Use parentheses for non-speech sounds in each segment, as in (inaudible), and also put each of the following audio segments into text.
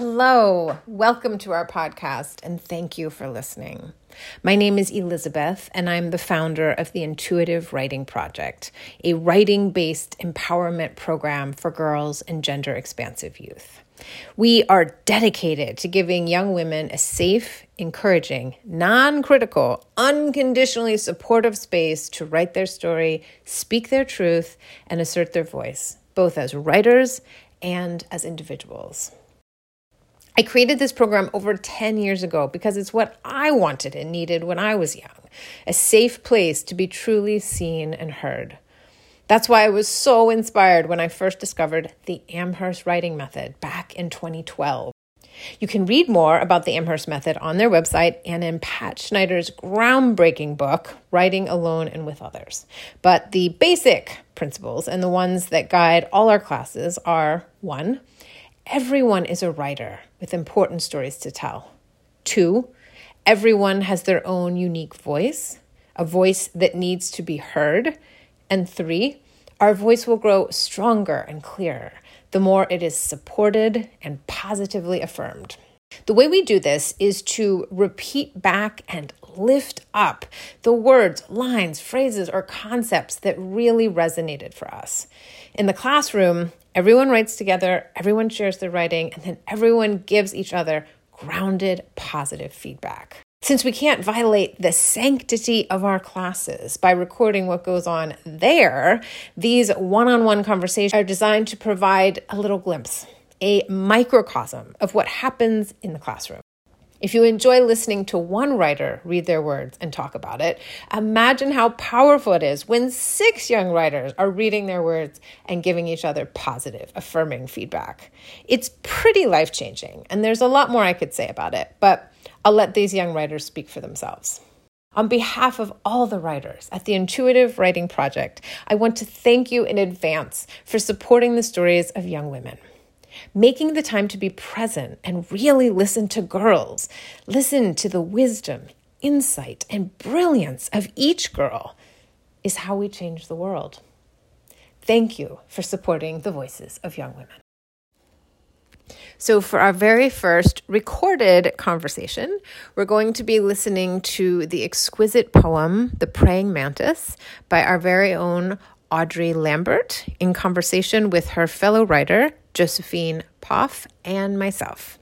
Hello, welcome to our podcast, and thank you for listening. My name is Elizabeth, and I'm the founder of the Intuitive Writing Project, a writing based empowerment program for girls and gender expansive youth. We are dedicated to giving young women a safe, encouraging, non critical, unconditionally supportive space to write their story, speak their truth, and assert their voice, both as writers and as individuals. I created this program over 10 years ago because it's what I wanted and needed when I was young a safe place to be truly seen and heard. That's why I was so inspired when I first discovered the Amherst writing method back in 2012. You can read more about the Amherst method on their website and in Pat Schneider's groundbreaking book, Writing Alone and with Others. But the basic principles and the ones that guide all our classes are one, everyone is a writer with important stories to tell. Two, everyone has their own unique voice, a voice that needs to be heard. And three, our voice will grow stronger and clearer the more it is supported and positively affirmed. The way we do this is to repeat back and lift up the words, lines, phrases, or concepts that really resonated for us. In the classroom, everyone writes together, everyone shares their writing, and then everyone gives each other grounded, positive feedback. Since we can't violate the sanctity of our classes by recording what goes on there, these one on one conversations are designed to provide a little glimpse, a microcosm of what happens in the classroom. If you enjoy listening to one writer read their words and talk about it, imagine how powerful it is when six young writers are reading their words and giving each other positive, affirming feedback. It's pretty life changing, and there's a lot more I could say about it, but I'll let these young writers speak for themselves. On behalf of all the writers at the Intuitive Writing Project, I want to thank you in advance for supporting the stories of young women making the time to be present and really listen to girls, listen to the wisdom, insight, and brilliance of each girl is how we change the world. Thank you for supporting the voices of young women. So, for our very first recorded conversation, we're going to be listening to the exquisite poem, The Praying Mantis, by our very own Audrey Lambert in conversation with her fellow writer, Josephine Poff, and myself.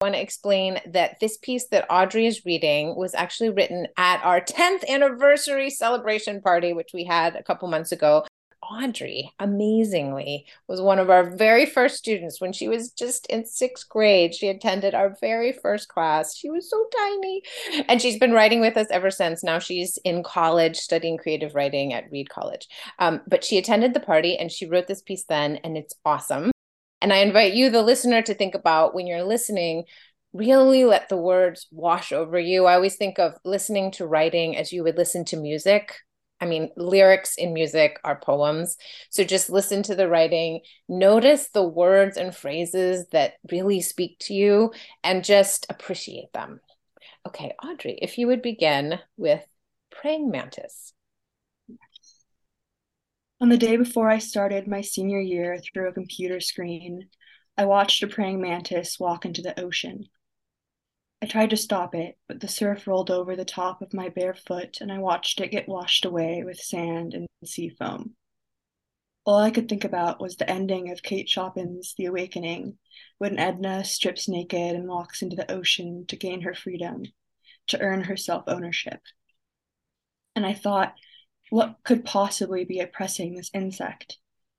I want to explain that this piece that Audrey is reading was actually written at our 10th anniversary celebration party, which we had a couple months ago. Audrey, amazingly, was one of our very first students when she was just in sixth grade. She attended our very first class. She was so tiny. And she's been writing with us ever since. Now she's in college studying creative writing at Reed College. Um, but she attended the party and she wrote this piece then, and it's awesome. And I invite you, the listener, to think about when you're listening really let the words wash over you. I always think of listening to writing as you would listen to music. I mean, lyrics in music are poems. So just listen to the writing, notice the words and phrases that really speak to you, and just appreciate them. Okay, Audrey, if you would begin with Praying Mantis. On the day before I started my senior year through a computer screen, I watched a praying mantis walk into the ocean. I tried to stop it, but the surf rolled over the top of my bare foot and I watched it get washed away with sand and sea foam. All I could think about was the ending of Kate Chopin's The Awakening, when Edna strips naked and walks into the ocean to gain her freedom, to earn her self ownership. And I thought, what could possibly be oppressing this insect?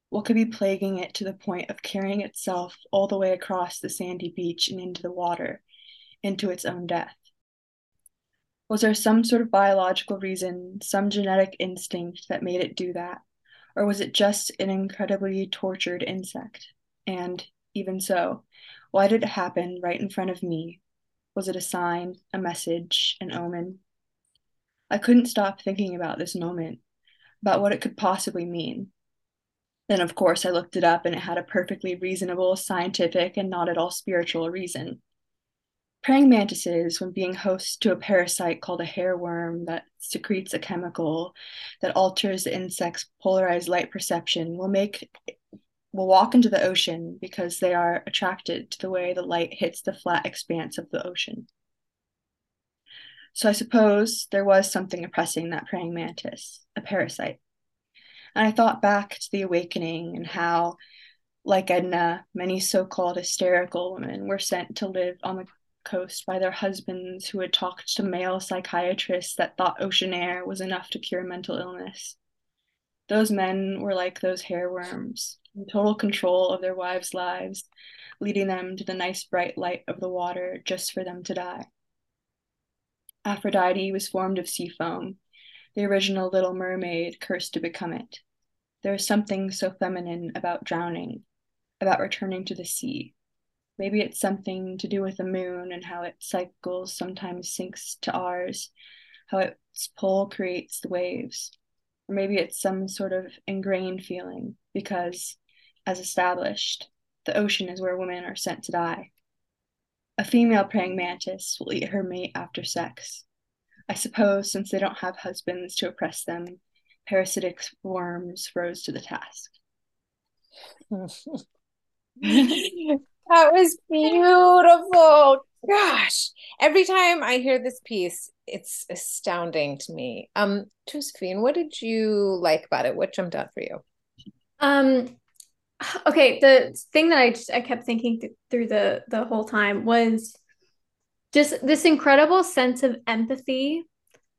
What could be plaguing it to the point of carrying itself all the way across the sandy beach and into the water? Into its own death? Was there some sort of biological reason, some genetic instinct that made it do that? Or was it just an incredibly tortured insect? And even so, why did it happen right in front of me? Was it a sign, a message, an omen? I couldn't stop thinking about this moment, about what it could possibly mean. Then, of course, I looked it up and it had a perfectly reasonable, scientific, and not at all spiritual reason. Praying mantises, when being host to a parasite called a hairworm that secretes a chemical that alters the insect's polarized light perception, will make will walk into the ocean because they are attracted to the way the light hits the flat expanse of the ocean. So I suppose there was something oppressing that praying mantis, a parasite. And I thought back to the awakening and how, like Edna, many so called hysterical women were sent to live on the coast by their husbands who had talked to male psychiatrists that thought ocean air was enough to cure mental illness. Those men were like those hair worms, in total control of their wives' lives, leading them to the nice bright light of the water just for them to die. Aphrodite was formed of sea foam, the original Little Mermaid cursed to become it. There is something so feminine about drowning, about returning to the sea. Maybe it's something to do with the moon and how its cycles sometimes syncs to ours, how its pull creates the waves. Or maybe it's some sort of ingrained feeling, because, as established, the ocean is where women are sent to die. A female praying mantis will eat her mate after sex. I suppose since they don't have husbands to oppress them, parasitic worms rose to the task. (laughs) (laughs) that was beautiful. Gosh, every time I hear this piece, it's astounding to me. Um, Josephine, what did you like about it? What jumped out for you? Um, okay the thing that i just i kept thinking th- through the the whole time was just this incredible sense of empathy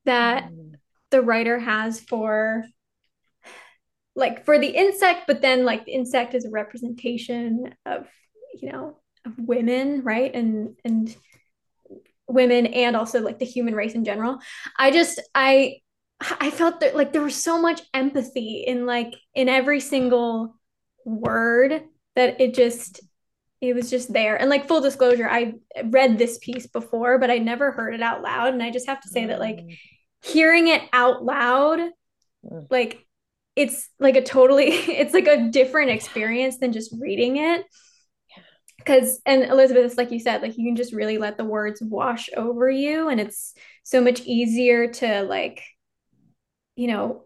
that mm. the writer has for like for the insect but then like the insect is a representation of you know of women right? And and women and also like the human race in general. I just i i felt that like there was so much empathy in like in every single word that it just it was just there. And like full disclosure i read this piece before but i never heard it out loud. And i just have to say that like hearing it out loud mm. like it's like a totally (laughs) it's like a different experience than just reading it because and elizabeth it's like you said like you can just really let the words wash over you and it's so much easier to like you know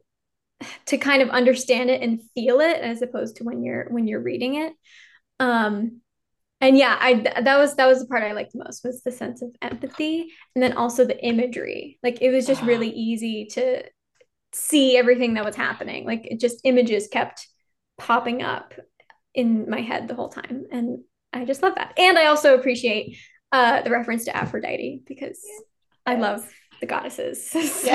to kind of understand it and feel it as opposed to when you're when you're reading it. Um and yeah i that was that was the part i liked the most was the sense of empathy and then also the imagery. Like it was just really easy to see everything that was happening. Like it just images kept popping up in my head the whole time and i just love that and i also appreciate uh the reference to aphrodite because (laughs) yes. i love the goddesses. So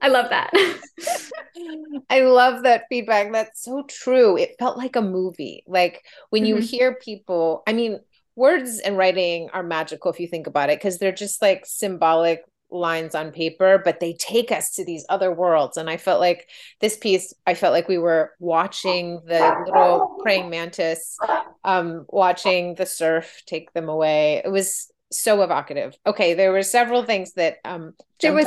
I love that. (laughs) I love that feedback. That's so true. It felt like a movie. Like when mm-hmm. you hear people, I mean, words and writing are magical if you think about it, because they're just like symbolic lines on paper, but they take us to these other worlds. And I felt like this piece, I felt like we were watching the little praying mantis, um, watching the surf take them away. It was so evocative. Okay, there were several things that um there was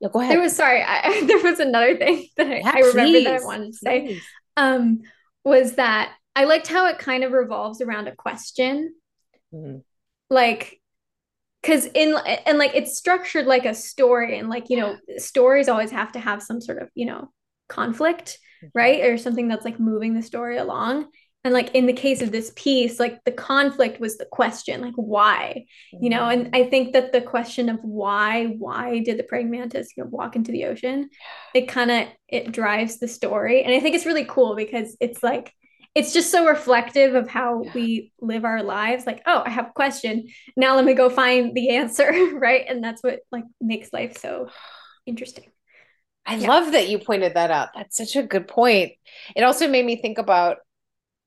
no, go ahead. There was sorry, I, (laughs) there was another thing that I, yeah, I remember that I wanted to say. Please. Um was that I liked how it kind of revolves around a question. Mm-hmm. Like because in and like it's structured like a story and like you know stories always have to have some sort of you know conflict. Right? Or something that's like moving the story along. And like in the case of this piece like the conflict was the question like why? You know and mm. i think that the question of why why did the praying mantis you know walk into the ocean it kind of it drives the story. And i think it's really cool because it's like it's just so reflective of how yeah. we live our lives. Like oh i have a question. Now let me go find the answer (laughs) right? And that's what like makes life so interesting I yeah. love that you pointed that out. That's such a good point. It also made me think about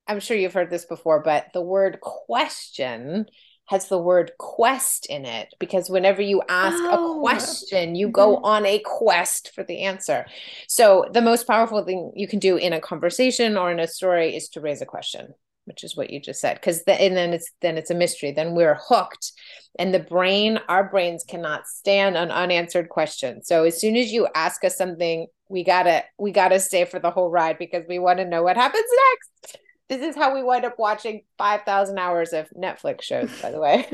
I'm sure you've heard this before, but the word question has the word quest in it because whenever you ask oh. a question, you go mm-hmm. on a quest for the answer. So, the most powerful thing you can do in a conversation or in a story is to raise a question, which is what you just said. Because the, and then it's then it's a mystery. Then we're hooked, and the brain, our brains cannot stand an unanswered question. So, as soon as you ask us something, we gotta we gotta stay for the whole ride because we want to know what happens next this is how we wind up watching 5000 hours of netflix shows by the way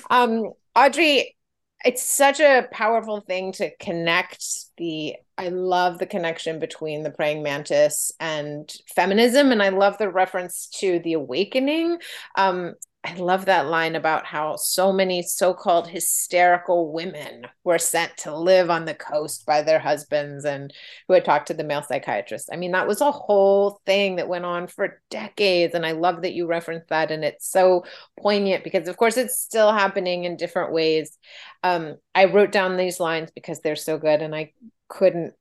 (laughs) um audrey it's such a powerful thing to connect the I love the connection between the praying mantis and feminism, and I love the reference to the awakening. Um, I love that line about how so many so called hysterical women were sent to live on the coast by their husbands and who had talked to the male psychiatrist. I mean, that was a whole thing that went on for decades. And I love that you referenced that. And it's so poignant because, of course, it's still happening in different ways. Um, I wrote down these lines because they're so good and I couldn't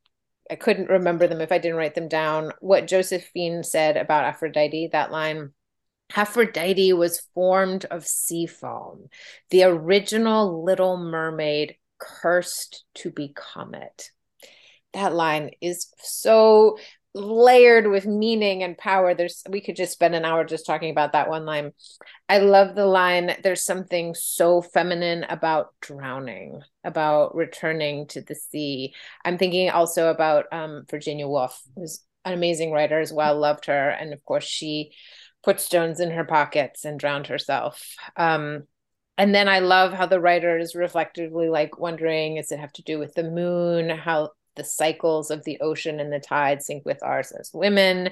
I couldn't remember them if I didn't write them down. What Josephine said about Aphrodite, that line Aphrodite was formed of sea foam, the original Little Mermaid cursed to become it. That line is so layered with meaning and power. There's we could just spend an hour just talking about that one line. I love the line there's something so feminine about drowning, about returning to the sea. I'm thinking also about um, Virginia Woolf, who's an amazing writer as well, loved her and of course she put stones in her pockets and drowned herself. Um, and then I love how the writer is reflectively like wondering, does it have to do with the moon? How the cycles of the ocean and the tide sync with ours as women.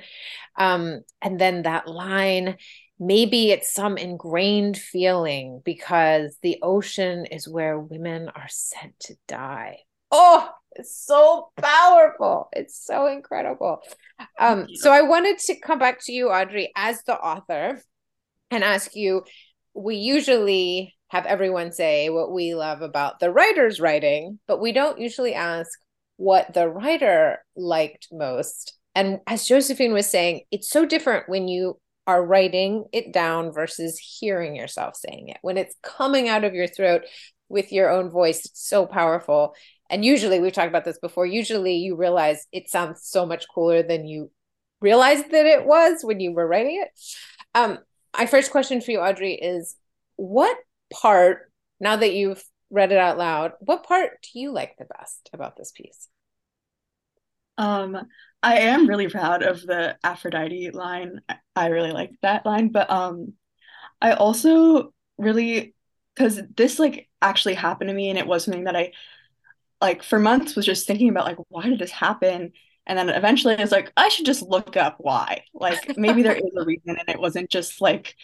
Um, and then that line, maybe it's some ingrained feeling because the ocean is where women are sent to die. Oh, it's so powerful. It's so incredible. Um, so I wanted to come back to you, Audrey, as the author, and ask you. We usually have everyone say what we love about the writer's writing, but we don't usually ask what the writer liked most. And as Josephine was saying, it's so different when you are writing it down versus hearing yourself saying it. When it's coming out of your throat with your own voice, it's so powerful and usually we've talked about this before usually you realize it sounds so much cooler than you realized that it was when you were writing it um my first question for you audrey is what part now that you've read it out loud what part do you like the best about this piece? Um i am really proud of the aphrodite line. I really like that line but um i also really because this like actually happened to me and it was something that i like for months was just thinking about like why did this happen? And then eventually I was like I should just look up why. Like maybe there is a reason and it wasn't just like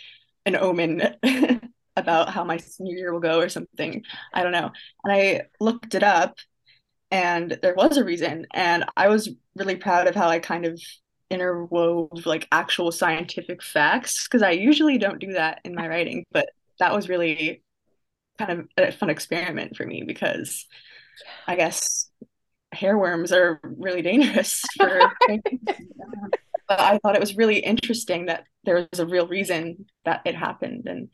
an omen (laughs) about how my senior year will go or something. I don't know. And I looked it up and there was a reason. And I was really proud of how I kind of interwove like actual scientific facts because I usually don't do that in my writing but that was really kind of a fun experiment for me because I guess hairworms are really dangerous (laughs) for but I thought it was really interesting that there was a real reason that it happened and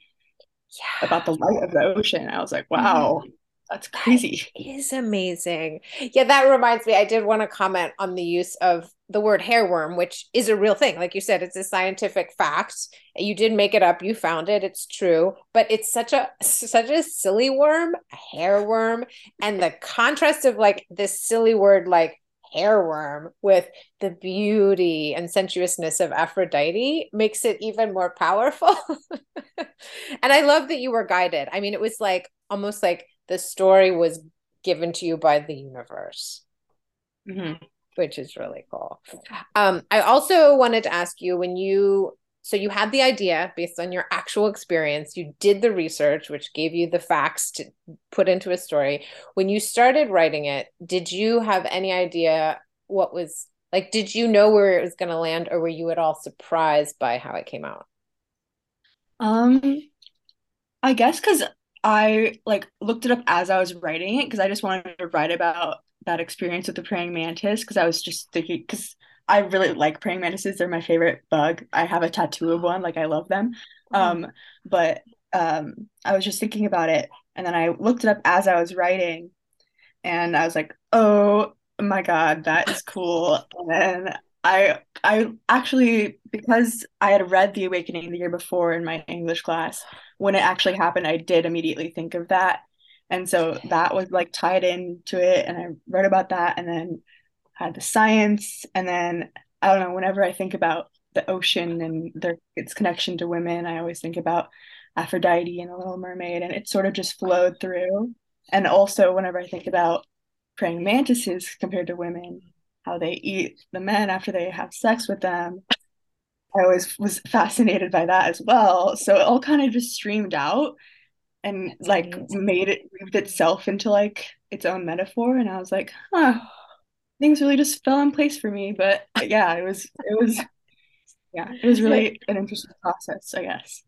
yeah. about the light of the ocean. I was like, wow, mm-hmm. that's crazy. That is amazing. Yeah, that reminds me. I did want to comment on the use of the word hairworm, which is a real thing. Like you said, it's a scientific fact. You did make it up. You found it. It's true. But it's such a such a silly worm, a hairworm, and the contrast of like this silly word like hairworm with the beauty and sensuousness of Aphrodite makes it even more powerful. (laughs) and I love that you were guided. I mean, it was like almost like the story was given to you by the universe. Mm-hmm which is really cool. Um, I also wanted to ask you when you so you had the idea based on your actual experience, you did the research, which gave you the facts to put into a story. When you started writing it, did you have any idea what was like? Did you know where it was going to land, or were you at all surprised by how it came out? Um, I guess because I like looked it up as I was writing it because I just wanted to write about that experience with the praying mantis because I was just thinking because I really like praying mantises. They're my favorite bug. I have a tattoo of one. Like I love them. Mm-hmm. Um, but um, I was just thinking about it, and then I looked it up as I was writing, and I was like, oh my god, that is cool. And I I actually because I had read The Awakening the year before in my English class, when it actually happened, I did immediately think of that and so that was like tied into it and i wrote about that and then had the science and then i don't know whenever i think about the ocean and their its connection to women i always think about aphrodite and the little mermaid and it sort of just flowed through and also whenever i think about praying mantises compared to women, how they eat the men after they have sex with them. I always was fascinated by that as well. So it all kind of just streamed out and like made it weaved itself into like its own metaphor. And I was like, huh, things really just fell in place for me. But yeah, it was it was yeah, it was really an interesting process, I guess.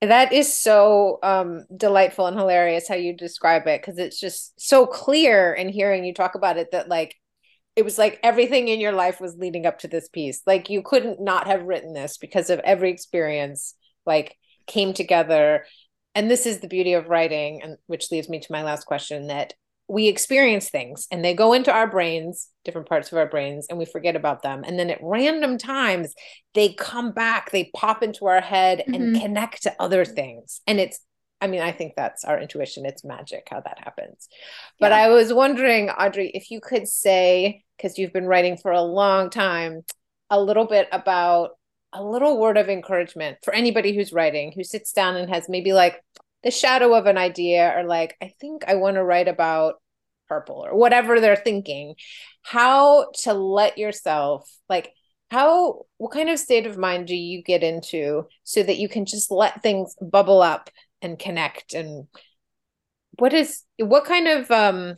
That is so um, delightful and hilarious how you describe it because it's just so clear in hearing you talk about it that like it was like everything in your life was leading up to this piece. Like you couldn't not have written this because of every experience like came together. And this is the beauty of writing, and which leads me to my last question that we experience things and they go into our brains, different parts of our brains, and we forget about them. And then at random times, they come back, they pop into our head mm-hmm. and connect to other things. And it's, I mean, I think that's our intuition. It's magic how that happens. But yeah. I was wondering, Audrey, if you could say, because you've been writing for a long time, a little bit about a little word of encouragement for anybody who's writing, who sits down and has maybe like, the shadow of an idea or like i think i want to write about purple or whatever they're thinking. How to let yourself like how what kind of state of mind do you get into so that you can just let things bubble up and connect? And what is what kind of um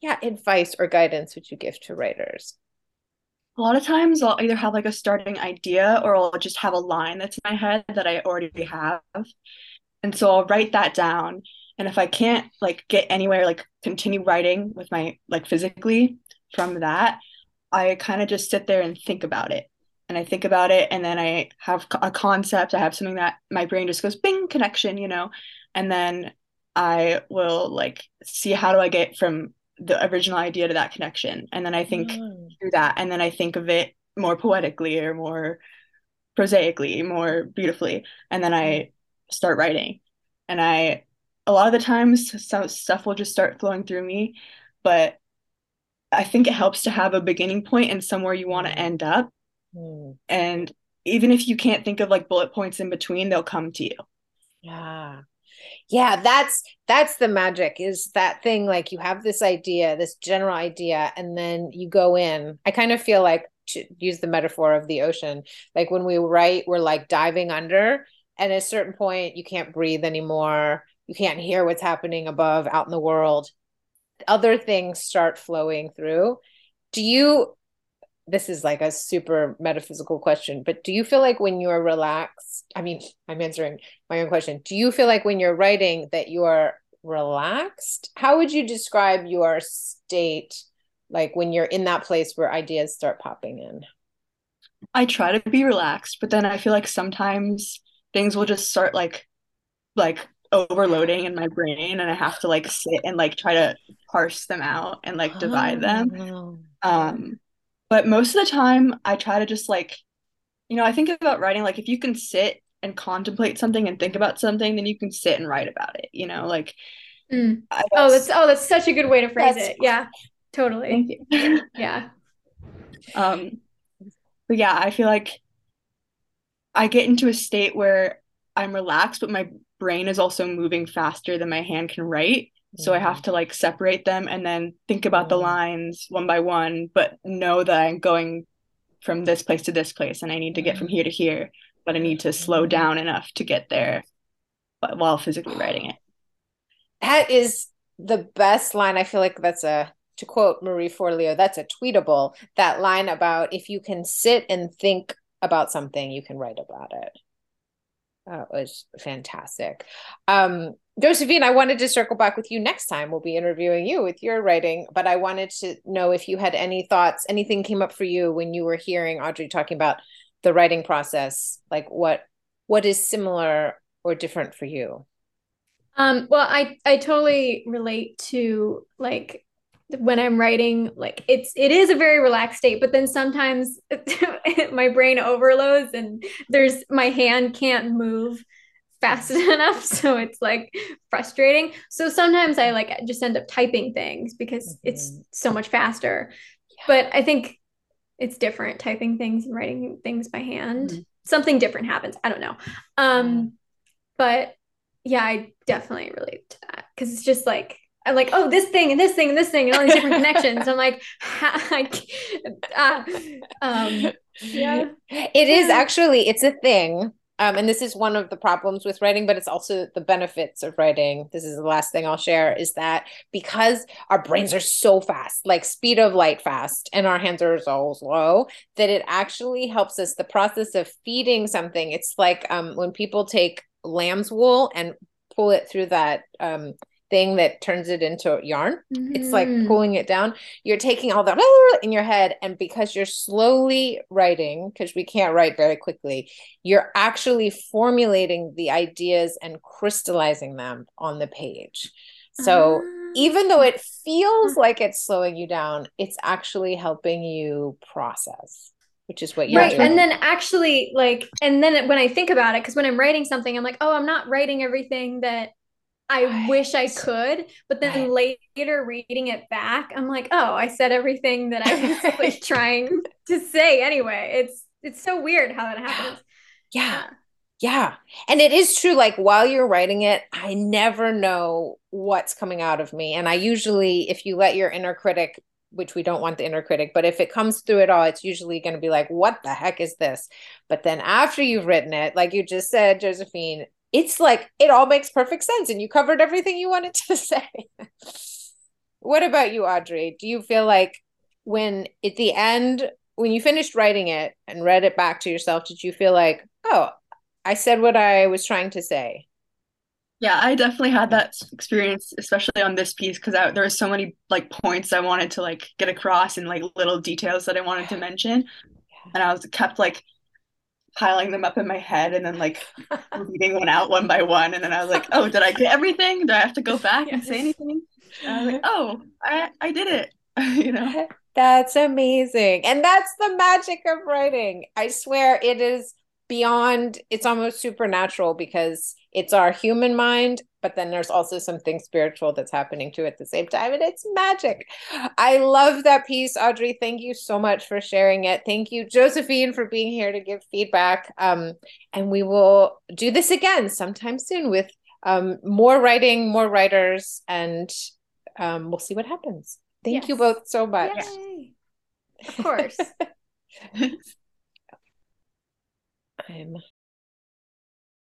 yeah advice or guidance would you give to writers? A lot of times I'll either have like a starting idea or I'll just have a line that's in my head that I already have. And so I'll write that down. And if I can't like get anywhere, like continue writing with my like physically from that, I kind of just sit there and think about it. And I think about it, and then I have a concept. I have something that my brain just goes bing connection, you know, and then I will like see how do I get from the original idea to that connection, and then I think mm. through that, and then I think of it more poetically or more prosaically, more beautifully, and then I start writing. And I, a lot of the times, some stuff will just start flowing through me. But I think it helps to have a beginning point and somewhere you want to mm. end up. Mm. And even if you can't think of like bullet points in between, they'll come to you. Yeah. Yeah, that's that's the magic is that thing like you have this idea, this general idea and then you go in. I kind of feel like to use the metaphor of the ocean, like when we write we're like diving under at a certain point you can't breathe anymore. You can't hear what's happening above out in the world. Other things start flowing through. Do you this is like a super metaphysical question but do you feel like when you're relaxed i mean i'm answering my own question. Do you feel like when you're writing that you are relaxed? How would you describe your state like when you're in that place where ideas start popping in? I try to be relaxed but then i feel like sometimes things will just start like like overloading in my brain and I have to like sit and like try to parse them out and like divide them. Oh. (gasps) Um but most of the time I try to just like you know, I think about writing like if you can sit and contemplate something and think about something then you can sit and write about it, you know, like mm. Oh, that's oh that's such a good way to phrase it. Yeah. Totally. Thank you. (laughs) Yeah. Um but yeah, I feel like I get into a state where I'm relaxed, but my brain is also moving faster than my hand can write. So I have mm. to like separate them and then think about the mm. lines one by one, but know that I'm going from this place to this place and I need to get from here to here, but I need to slow mm. down enough to get there while physically writing it. That is the best line. I feel like that's a to quote Marie Forleo, that's a tweetable. That line about if you can sit and think about something, you can write about it. That was fantastic. Um, Josephine, I wanted to circle back with you next time. We'll be interviewing you with your writing, but I wanted to know if you had any thoughts, anything came up for you when you were hearing Audrey talking about the writing process. Like what what is similar or different for you? Um, well, I I totally relate to like when I'm writing, like it's it is a very relaxed state, but then sometimes (laughs) my brain overloads and there's my hand can't move fast (laughs) enough. So it's like frustrating. So sometimes i like just end up typing things because mm-hmm. it's so much faster. Yeah. but i think it's different typing things and writing things by hand. Mm-hmm. something different happens. I don't know. Um but yeah i definitely relate to that because it's just like I'm like, oh, this thing and this thing and this thing and all these different (laughs) connections. I'm like, (laughs) uh, um, yeah, it is actually it's a thing. Um, and this is one of the problems with writing, but it's also the benefits of writing. This is the last thing I'll share is that because our brains are so fast, like speed of light fast, and our hands are so slow, that it actually helps us. The process of feeding something, it's like um, when people take lamb's wool and pull it through that um, thing that turns it into yarn. Mm. It's like mm. pulling it down. You're taking all that (laughs) in your head, and because you're slowly writing, because we can't write very quickly, you're actually formulating the ideas and crystallizing them on the page. So uh, even though it feels like it's slowing you down, it's actually helping you process which is what you're right doing. and then actually like and then when i think about it because when i'm writing something i'm like oh i'm not writing everything that I wish I could, but then later reading it back, I'm like, oh, I said everything that I was (laughs) like trying to say anyway. It's it's so weird how that happens. Yeah. Yeah. And it is true like while you're writing it, I never know what's coming out of me. And I usually if you let your inner critic which we don't want the inner critic, but if it comes through at all, it's usually going to be like, what the heck is this? But then after you've written it, like you just said, Josephine, it's like it all makes perfect sense and you covered everything you wanted to (laughs) say. what about you, Audrey? Do you feel like when at the end, when you finished writing it and read it back to yourself, did you feel like, oh, I said what I was trying to say? Yeah, I definitely had that experience, especially on this piece, because there were so many like points I wanted to like get across and like little details that I wanted to mention, and I was kept like piling them up in my head and then like (laughs) reading one out one by one. And then I was like, oh, did I get everything? Do I have to go back yes. and say anything? And I was like, (laughs) oh, I, I did it. (laughs) you know? That's amazing. And that's the magic of writing. I swear it is beyond, it's almost supernatural because it's our human mind but then there's also something spiritual that's happening too at the same time and it's magic. I love that piece audrey. Thank you so much for sharing it. Thank you josephine for being here to give feedback. Um, and we will do this again sometime soon with um, more writing more writers and um, we'll see what happens. Thank yes. you both so much. Yay. of course. (laughs) I'm